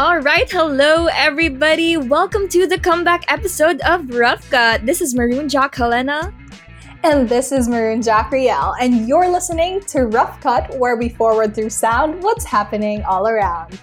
All right, hello everybody. Welcome to the comeback episode of Rough Cut. This is Maroon Jock Helena. And this is Maroon Jock Riel, and you're listening to Rough Cut, where we forward through sound what's happening all around.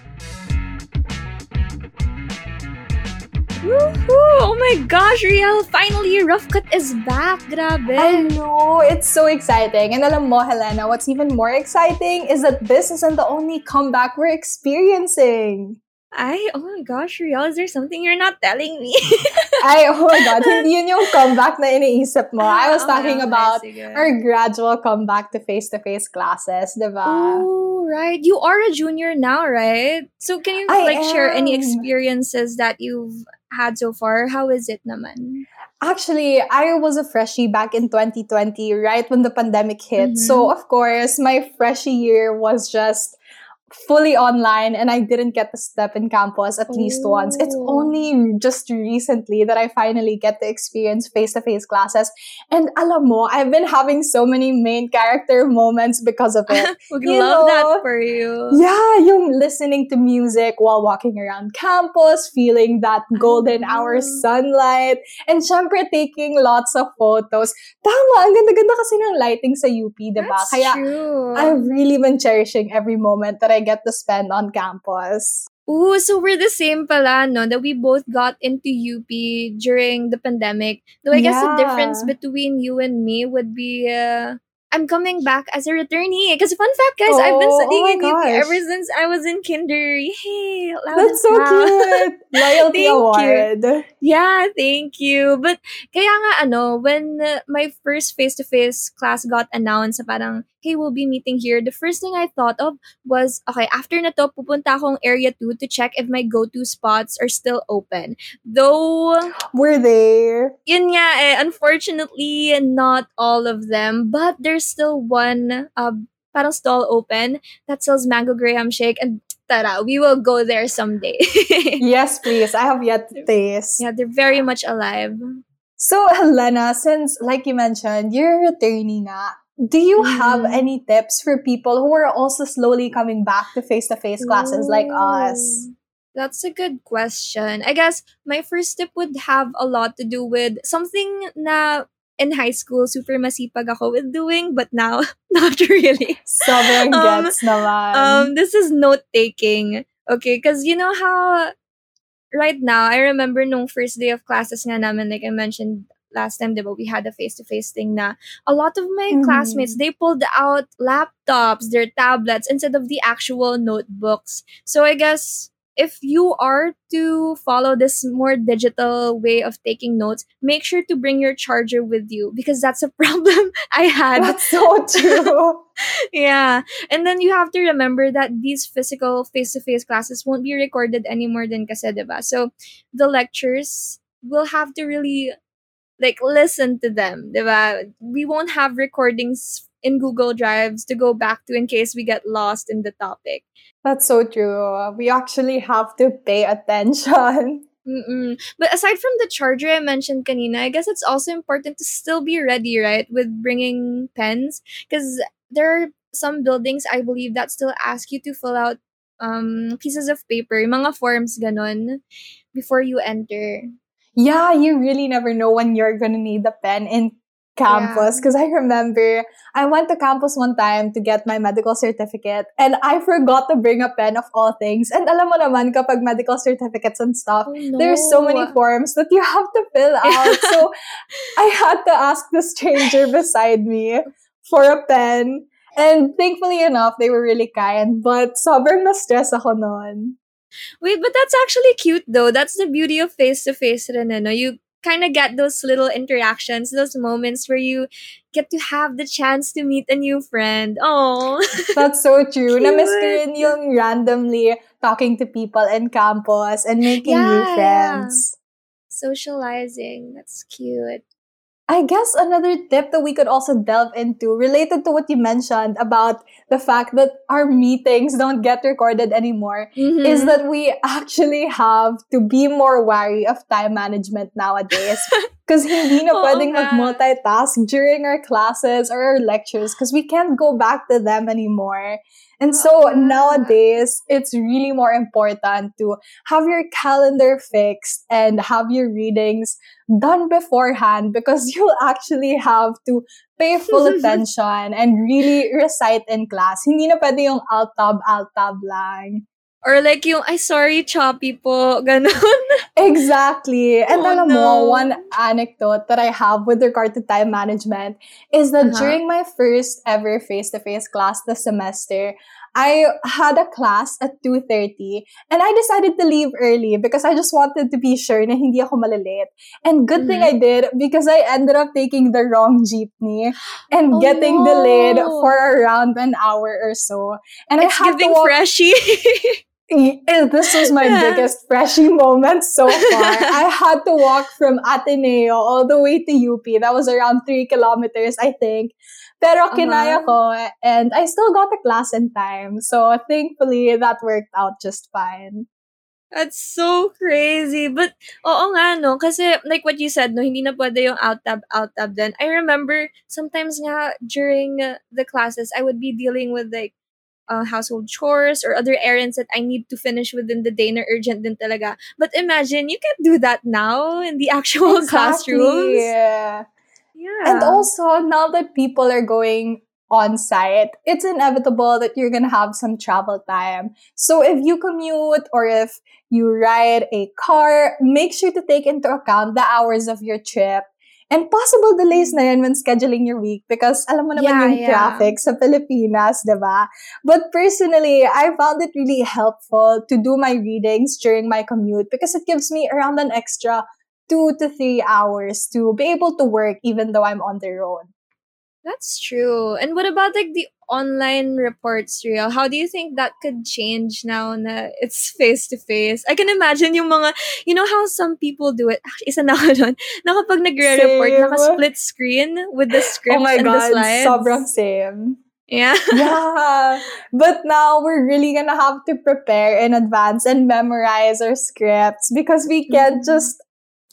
Woohoo! Oh my gosh, Riel! Finally, Rough Cut is back. Grabe. I know, it's so exciting. And alam mo, Helena, what's even more exciting is that this isn't the only comeback we're experiencing. I, oh my gosh, Riel, is there something you're not telling me? I oh my God, hindi yun yung comeback na iniisip mo. I was Ah, talking okay, about sige. our gradual comeback to face-to-face classes, di ba? Oh, right. You are a junior now, right? So can you I like share any experiences that you've had so far? How is it naman? Actually, I was a freshie back in 2020, right when the pandemic hit. Mhm. So, of course, my freshie year was just fully online and I didn't get to step in campus at least once. It's only just recently that I finally get to experience face-to-face classes. And alam mo, I've been having so many main character moments because of it. We You love know, that for you. Yeah, yung listening to music while walking around campus, feeling that golden hour sunlight, and syempre taking lots of photos. Tama, ang ganda-ganda kasi ng lighting sa UP, diba? That's Kaya true. I've really been cherishing every moment that I get to spend on campus. Ooh, so we're the same pala, no? That we both got into UP during the pandemic. Though I guess the difference between you and me would be uh, I'm coming back as a returnee. Because fun fact, guys, I've been Oh, studying oh in UP gosh. ever since I was in kinder. Hey, That's so cute! Loyalty Thank you. award. Yeah, thank you. But kaya nga ano, when uh, my first face-to-face class got announced, parang, hey, we'll be meeting here, the first thing I thought of was, okay, after na to, pupunta akong area 2 to check if my go-to spots are still open. Though, We're there. yun nga eh, unfortunately, not all of them, but there's still one uh, parang stall open that sells mango graham shake and tara, we will go there someday. Yes, please. I have yet to taste. yeah, they're very much alive. So, Helena, since, like you mentioned, you're a returnee nga, do you have Mhm. any tips for people who are also slowly coming back to face-to-face classes like us? That's a good question. I guess my first tip would have a lot to do with something na in high school super masipag ako with doing, but now not really. Sobrang Um, gets naman. Um, this is note taking. Okay, because you know how right now I remember nung first day of classes nga namin, like I mentioned last time, diba, we had a face-to-face thing na a lot of my Mhm. classmates, they pulled out laptops, their tablets, instead of the actual notebooks. So I guess if you are to follow this more digital way of taking notes, make sure to bring your charger with you because that's a problem I had That's so true. yeah. And then you have to remember that these physical face-to-face classes won't be recorded anymore din kasi, diba? So, the lectures will have to really, like, listen to them, diba? We won't have recordings in Google Drives to go back to in case we get lost in the topic. That's so true. We actually have to pay attention. Mm-mm. But aside from the charger I mentioned kanina, I guess it's also important to still be ready, right, with bringing pens, because there are some buildings I believe that still ask you to fill out um pieces of paper, mga forms ganon, before you enter. Yeah, you really never know when you're gonna need a pen in campus. Because I remember I went to campus one time to get my medical certificate and I forgot to bring a pen of all things. And alam mo naman, kapag medical certificates and stuff, Oh, there's so many forms that you have to fill out. so I had to ask the stranger beside me for a pen. And thankfully enough, they were really kind. But sobrang na-stress ako noon. Wait, but that's actually cute though. That's the beauty of face to face rin, ano? You kind of get those little interactions, those moments where you get to have the chance to meet a new friend. Oh. That's so true. Na-miss ko rin yung randomly talking to people in campus and making new Yeah, friends. Socializing. That's cute. I guess another tip that we could also delve into related to what you mentioned about the fact that our meetings don't get recorded anymore is Mhm. that we actually have to be more wary of time management nowadays. Because hindi na Oo oh, pwedeng nga. mag-multitask during our classes or our lectures because we can't go back to them anymore. And so oh, Oo nowadays, it's really more important to have your calendar fixed and have your readings done beforehand because you'll actually have to pay full attention and really recite in class. Hindi na pwede yung alt-tab, alt-tab lang. Or like yung, ay sorry, choppy po. Ganon. Exactly. And Oh, alam mo, one anecdote that I have with regard to time management is that Uh-huh. during my first ever face-to-face class this semester, I had a class at 2.30 and I decided to leave early because I just wanted to be sure na hindi ako malilate. And good thing I did because I ended up taking the wrong jeepney and Oh, getting delayed for around an hour or so. And It's I had giving to walk freshy. This was my Yeah. biggest freshie moment so far. I had to walk from Ateneo all the way to UP. That was around three kilometers, I think. Pero Uh-huh. kinaya ko, and I still got the class in time. So thankfully, that worked out just fine. That's so crazy. But, oo nga, no? Kasi, like what you said, no, hindi na pwede yung alt-tab, alt-tab din. I remember, sometimes nga, during the classes, I would be dealing with, like, uh, household chores or other errands that I need to finish within the day na urgent din talaga. But imagine, you can do that now in the actual classrooms. Yeah. Yeah. And also, now that people are going on site, it's inevitable that you're gonna have some travel time. So if you commute or if you ride a car, make sure to take into account the hours of your trip and possible delays na yan when scheduling your week because alam mo naman Yeah, yung yeah. traffic sa Pilipinas, di ba? But personally, I found it really helpful to do my readings during my commute because it gives me around an extra two to three hours to be able to work even though I'm on the road. That's true. And what about like the online reports, Riel? How do you think that could change now na it's face to face? I can imagine yung mga, you know how some people do it. Actually, isa na ako doon. Na kapag nagre-report, Same. naka-split screen with the script oh my and the god, slides. sobrang same. Yeah. yeah. But now we're really gonna have to prepare in advance and memorize our scripts because we can't Mhm. just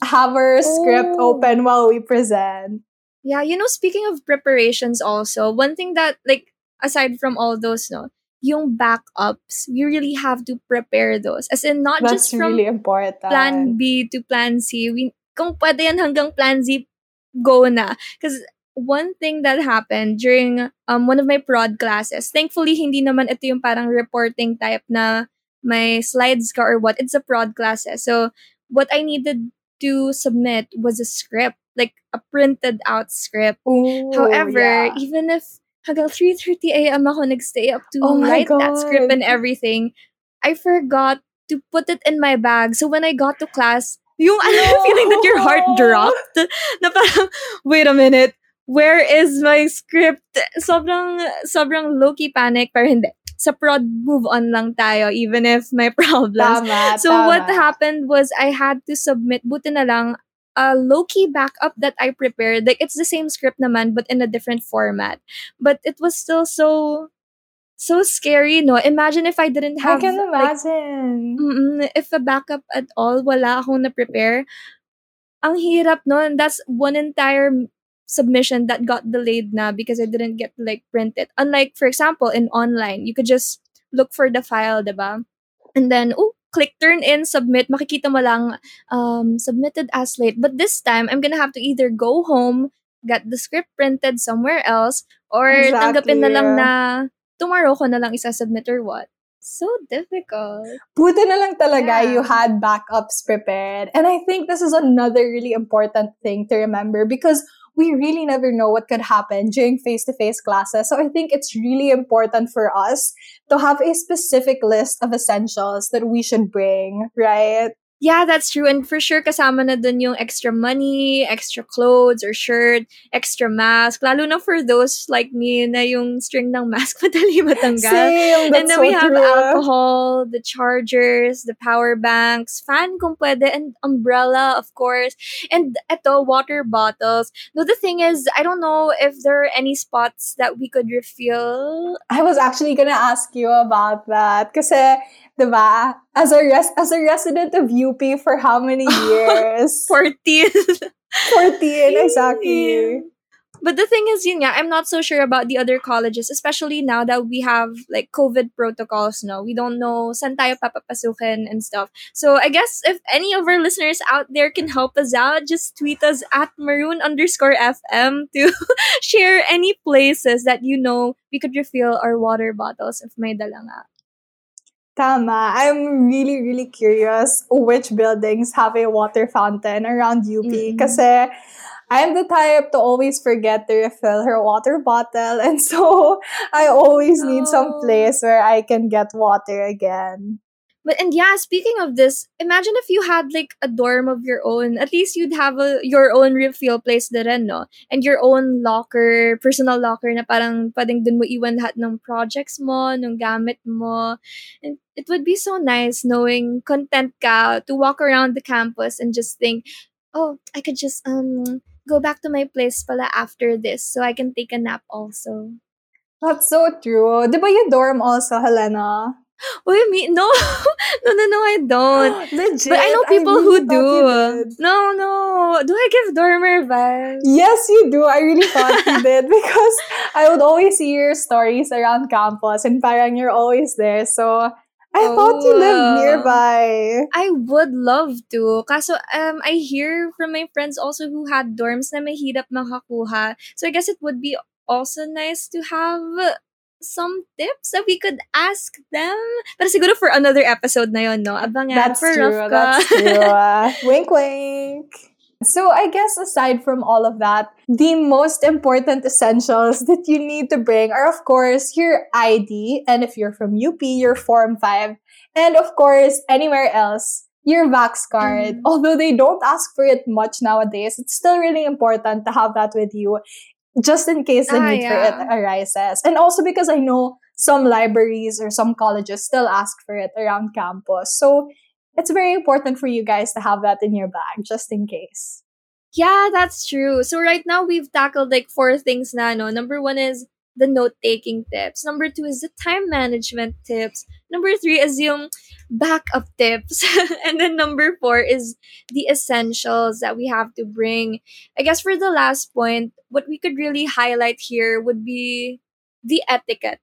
have our script Oh. open while we present. Yeah, you know, speaking of preparations also, one thing that, like, aside from all those, no, yung backups, we really have to prepare those. As in, not That's just from really important. plan B to plan C. We, kung pwede yan hanggang plan Z, go na. Because one thing that happened during um, one of my prod classes, thankfully, hindi naman ito yung parang reporting type na may slides ka or what. It's a prod classes. So, what I needed to submit was a script, like a printed out script. Ooh, However, yeah. even if hanggang 3.30 a.m. ako nagstay up to Oh my write that script and everything, I forgot to put it in my bag. So when I got to class, yung ano, feeling that your heart dropped, na parang, wait a minute, where is my script? Sobrang, sobrang low-key panic, pero hindi. Sa prod, move on lang tayo, even if may problems. Tama, So what happened was I had to submit buti na lang a low-key backup that I prepared. Like it's the same script naman but in a different format. But it was still so so scary, no? Imagine if I didn't have. I can like imagine. mm, if a backup at all, wala akong na-prepare. Ang hirap nun. That's one entire submission that got delayed na because I didn't get to like print it. Unlike, for example, in online, you could just look for the file, diba? And then, oh, click turn in, submit. Makikita mo lang, um, submitted as late. But this time, I'm gonna have to either go home, get the script printed somewhere else, or tanggapin na lang Exactly. na tomorrow ko na lang isa-submit or what. So difficult. Buti na lang talaga Yeah. you had backups prepared. And I think this is another really important thing to remember because we really never know what could happen during face-to-face classes. So I think it's really important for us to have a specific list of essentials that we should bring, right? Yeah, that's true. And for sure, kasama na dun yung extra money, extra clothes or shirt, extra mask. Lalo na for those like me na yung string ng mask madali matanggal. Same, and then so we have true. Ah. alcohol, the chargers, the power banks, fan kung pwede, and umbrella, of course. And eto, water bottles. No, the thing is, I don't know if there are any spots that we could refill. I was actually gonna ask you about that. Kasi, di ba, as a, res- as a resident of UP for how many years? 14. 14, exactly. But the thing is, yun nga, I'm not so sure about the other colleges, especially now that we have like COVID protocols. No, we don't know saan tayo papapasukin and stuff. So I guess if any of our listeners out there can help us out, just tweet us at maroon underscore FM to share any places that you know we could refill our water bottles if may dala nga. Tama. I'm really, really curious which buildings have a water fountain around UP. Mm-mm. Kasi I'm the type to always forget to refill her water bottle. And so I always need some Oh. place where I can get water again. But and yeah, speaking of this, imagine if you had like a dorm of your own. At least you'd have a your own refill place na rin, no? And your own locker, personal locker na parang pwedeng dun mo iwan lahat ng projects mo, ng gamit mo. And it would be so nice knowing content ka to walk around the campus and just think, oh, I could just um go back to my place pala after this so I can take a nap also. That's so true. Di ba you dorm also, Helena? What do you mean? No, no, no, no, I don't. Legit. But I know people really who do. No, no. Do I give dormer vibes? Yes, you do. I really thought you did because I would always see your stories around campus and parang you're always there. So I thought you Oh. lived nearby. I would love to. Kaso, um, I hear from my friends also who had dorms na may hirap makakuha. So I guess it would be also nice to have some tips that we could ask them. Pero siguro for another episode na yun, no? Abangan That's for true. Rafka. That's true. Uh, wink, wink. So I guess aside from all of that, the most important essentials that you need to bring are of course your ID, and if you're from UP, your Form 5, and of course anywhere else, your Vax card. Mhm. Although they don't ask for it much nowadays, it's still really important to have that with you just in case the Ah, need for it arises. And also because I know some libraries or some colleges still ask for it around campus. So it's very important for you guys to have that in your bag just in case. Yeah, that's true. So right now we've tackled like four things na, no? Number one is the note-taking tips. Number two is the time management tips. Number three is yung backup tips. and then number four is the essentials that we have to bring. I guess for the last point, what we could really highlight here would be the etiquette.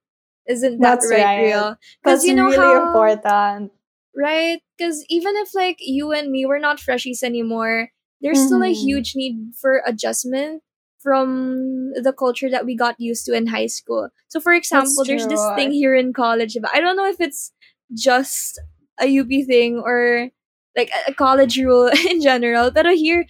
Isn't that That's right, right. Riel? That's you know really how- important. right? Because even if like you and me, we're not freshies anymore, there's still a Mhm. huge need for adjustment from the culture that we got used to in high school. So, for example, there's this thing here in college. But I don't know if it's just a UP thing or like a- college rule in general. But here,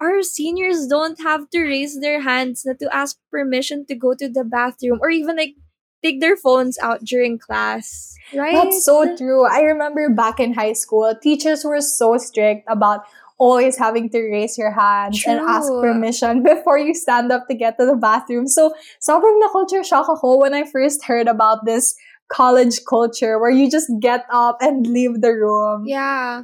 our seniors don't have to raise their hands to ask permission to go to the bathroom or even like take their phones out during class. Right? That's so true. I remember back in high school, teachers were so strict about always having to raise your hands and ask permission before you stand up to get to the bathroom. So, sobrang na culture shock ako when I first heard about this college culture where you just get up and leave the room. Yeah.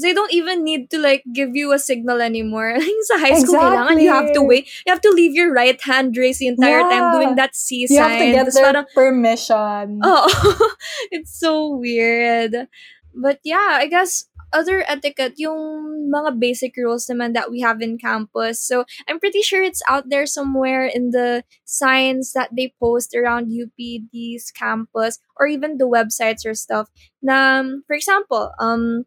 They don't even need to like give you a signal anymore. Sa high school, kailangan you have to wait. You have to leave your right hand raised the entire time doing that C You have to sign. get their parang, permission. oh, it's so weird. But yeah, I guess other etiquette, yung mga basic rules naman that we have in campus. So I'm pretty sure it's out there somewhere in the signs that they post around UPD's campus or even the websites or stuff. Na, for example, um,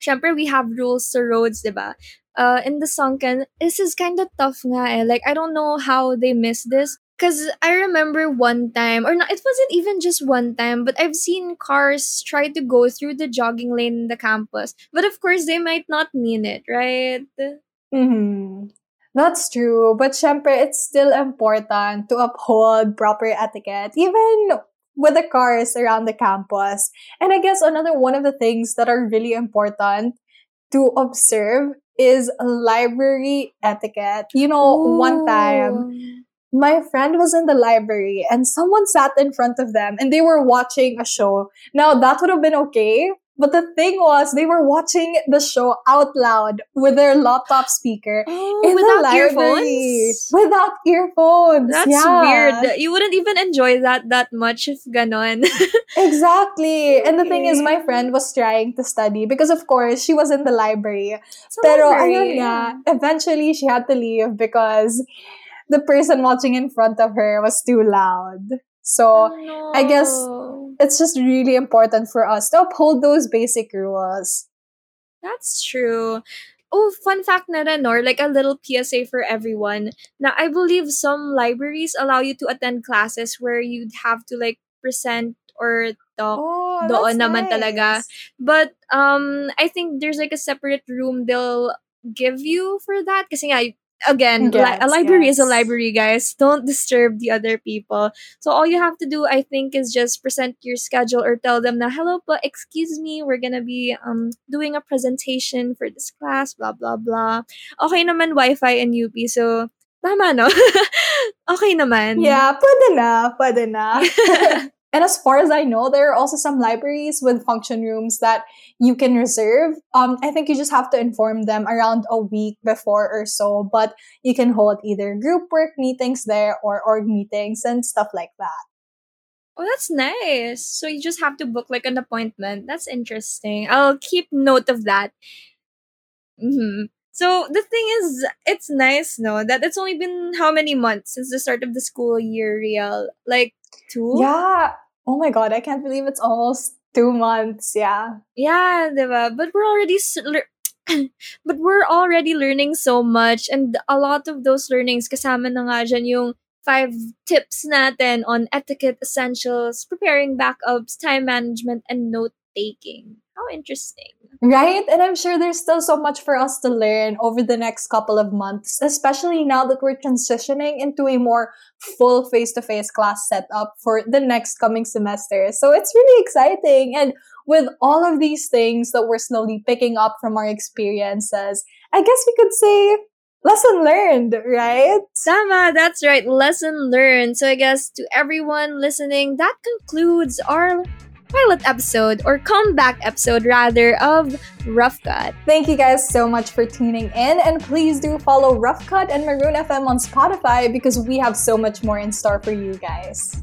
syempre we have rules sa roads, diba? Uh, in the sunken, this is kind of tough nga eh. Like, I don't know how they miss this. Because I remember one time, or not, it wasn't even just one time, but I've seen cars try to go through the jogging lane in the campus. But of course, they might not mean it, right? hmm That's true. But syempre, it's still important to uphold proper etiquette, even with the cars around the campus. And I guess another one of the things that are really important to observe is library etiquette. You know, one time, Ooh. My friend was in the library and someone sat in front of them and they were watching a show. Now, that would have been okay But the thing was, they were watching the show out loud with their laptop speaker Oh, in the without library earphones? without earphones. That's yeah. weird. You wouldn't even enjoy that that much if ganon. Exactly. And the thing is, my friend was trying to study because, of course, she was in the library. Sa Pero library, ayun nga, eventually she had to leave because the person watching in front of her was too loud. So Oh, I guess it's just really important for us to uphold those basic rules. That's true. Oh, fun fact na rin, or like a little PSA for everyone. Now, I believe some libraries allow you to attend classes where you'd have to like present or talk. Oh, Doon naman talaga. But um, I think there's like a separate room they'll give you for that. Kasi nga, again, li- a Yes, library is a library, guys. Don't disturb the other people. So all you have to do, I think, is just present your schedule or tell them na, hello but excuse me, we're gonna be um doing a presentation for this class, blah, blah, blah. Okay naman Wi-Fi and UP, so tama, no? okay naman. Yeah, pwede na, pwede na. and as far as I know, there are also some libraries with function rooms that you can reserve. Um, I think you just have to inform them around a week before or so, but you can hold either group work meetings there or org meetings and stuff like that. Oh, that's nice. So you just have to book like an appointment. That's interesting. I'll keep note of that. hmm So the thing is, it's nice, no, that it's only been how many months since the start of the school year, Riel? Like two? Yeah. Oh my god, I can't believe it's almost two months. Yeah. Yeah, diba? But we're already but we're already learning so much and a lot of those learnings kasama na nga dyan yung five tips natin on etiquette essentials, preparing backups, time management, and note taking. How interesting. Right? And I'm sure there's still so much for us to learn over the next couple of months, especially now that we're transitioning into a more full face to face class setup for the next coming semester. So it's really exciting. And with all of these things that we're slowly picking up from our experiences, I guess we could say lesson learned, right? Sama, that's right. Lesson learned. So I guess to everyone listening, that concludes our pilot episode or comeback episode rather of Rough Cut. Thank you guys so much for tuning in, and please do follow Rough Cut and Maroon FM on Spotify because we have so much more in store for you guys.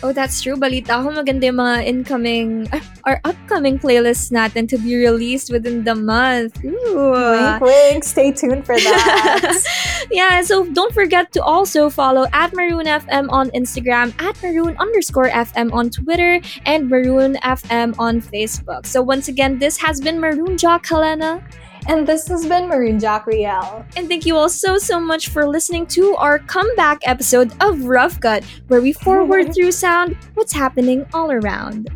Oh, that's true. Balita ko maganda yung mga incoming, ah, or upcoming playlists natin to be released within the month. Ooh. Wink, wink. Stay tuned for that. yeah, so don't forget to also follow at Maroon FM on Instagram, at Maroon underscore FM on Twitter, and Maroon FM on Facebook. So once again, this has been Maroon Jock Helena. And this has been Maroon Jock Riel. And thank you all so, so much for listening to our comeback episode of Rough Cut, where we forward through sound what's happening all around.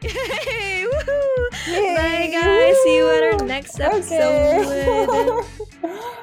Hey, woohoo! Bye, guys. See you at our next episode. Okay.